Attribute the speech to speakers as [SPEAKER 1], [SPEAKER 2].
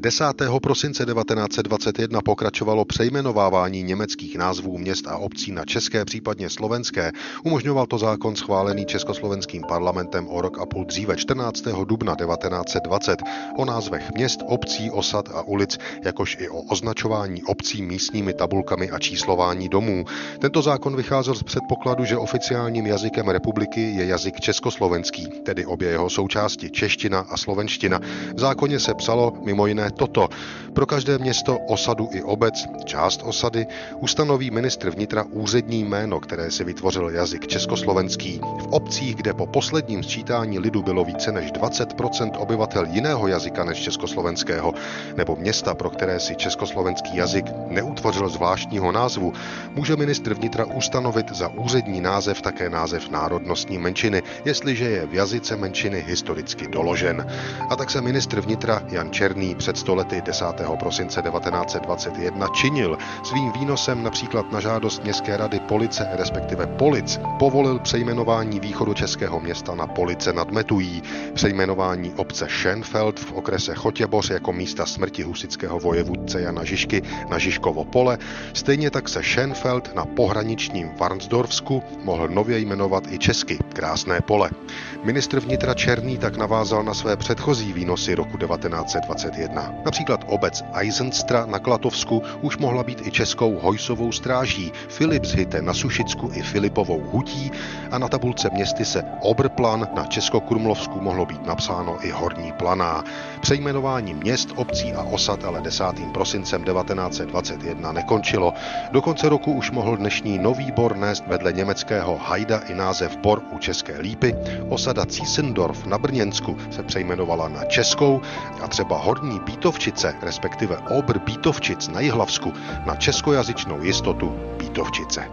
[SPEAKER 1] 10. prosince 1921 pokračovalo přejmenovávání německých názvů měst a obcí na české, případně slovenské. Umožňoval to zákon schválený československým parlamentem o rok a půl dříve 14. dubna 1920 o názvech měst, obcí, osad a ulic, jakož i o označování obcí místními tabulkami a číslování domů. Tento zákon vycházel z předpokladu, že oficiálním jazykem republiky je jazyk československý, tedy obě jeho součásti čeština a slovenština. V zákoně se psalo mimo jiné toto. Pro každé město, osadu i obec, část osady, ustanoví ministr vnitra úřední jméno, které si vytvořil jazyk československý. V obcích, kde po posledním sčítání lidu bylo více než 20% obyvatel jiného jazyka než československého, nebo města, pro které si československý jazyk neutvořil zvláštního názvu, může ministr vnitra ustanovit za úřední název také název národnostní menšiny, jestliže je v jazyce menšiny historicky doložen. A tak se ministr vnitra Jan Černý před stolety 10. prosince 1921 činil svým výnosem například na žádost Městské rady Police, respektive Polic, povolil přejmenování východu českého města na Police nad Metují, přejmenování obce Schenfeld v okrese Chotěboř jako místa smrti husického vojevůdce Jana Žižky na Žižkovo pole, stejně tak se Schenfeld na pohraničním Varnsdorfsku mohl nově jmenovat i česky Krásné pole. Ministr vnitra Černý tak navázal na své předchozí výnosy roku 1921. Například obec Eisenstra na Klatovsku už mohla být i českou hojsovou stráží, Filipshytte na Sušicku i Filipovou hutí a na tabulce městy se Obrplan na Českokrumlovsku mohlo být napsáno i Horní planá. Přejmenování měst, obcí a osad ale 10. prosincem 1921 nekončilo. Do konce roku už mohl dnešní nový bor nést vedle německého Hajda i název Bor u České Lípy. Osada Ciesendorf na Brněnsku se přejmenovala na Českou a třeba Horní Bítovčice, respektive Obr Bítovčic na Jihlavsku na českojazyčnou jistotu Bítovčice.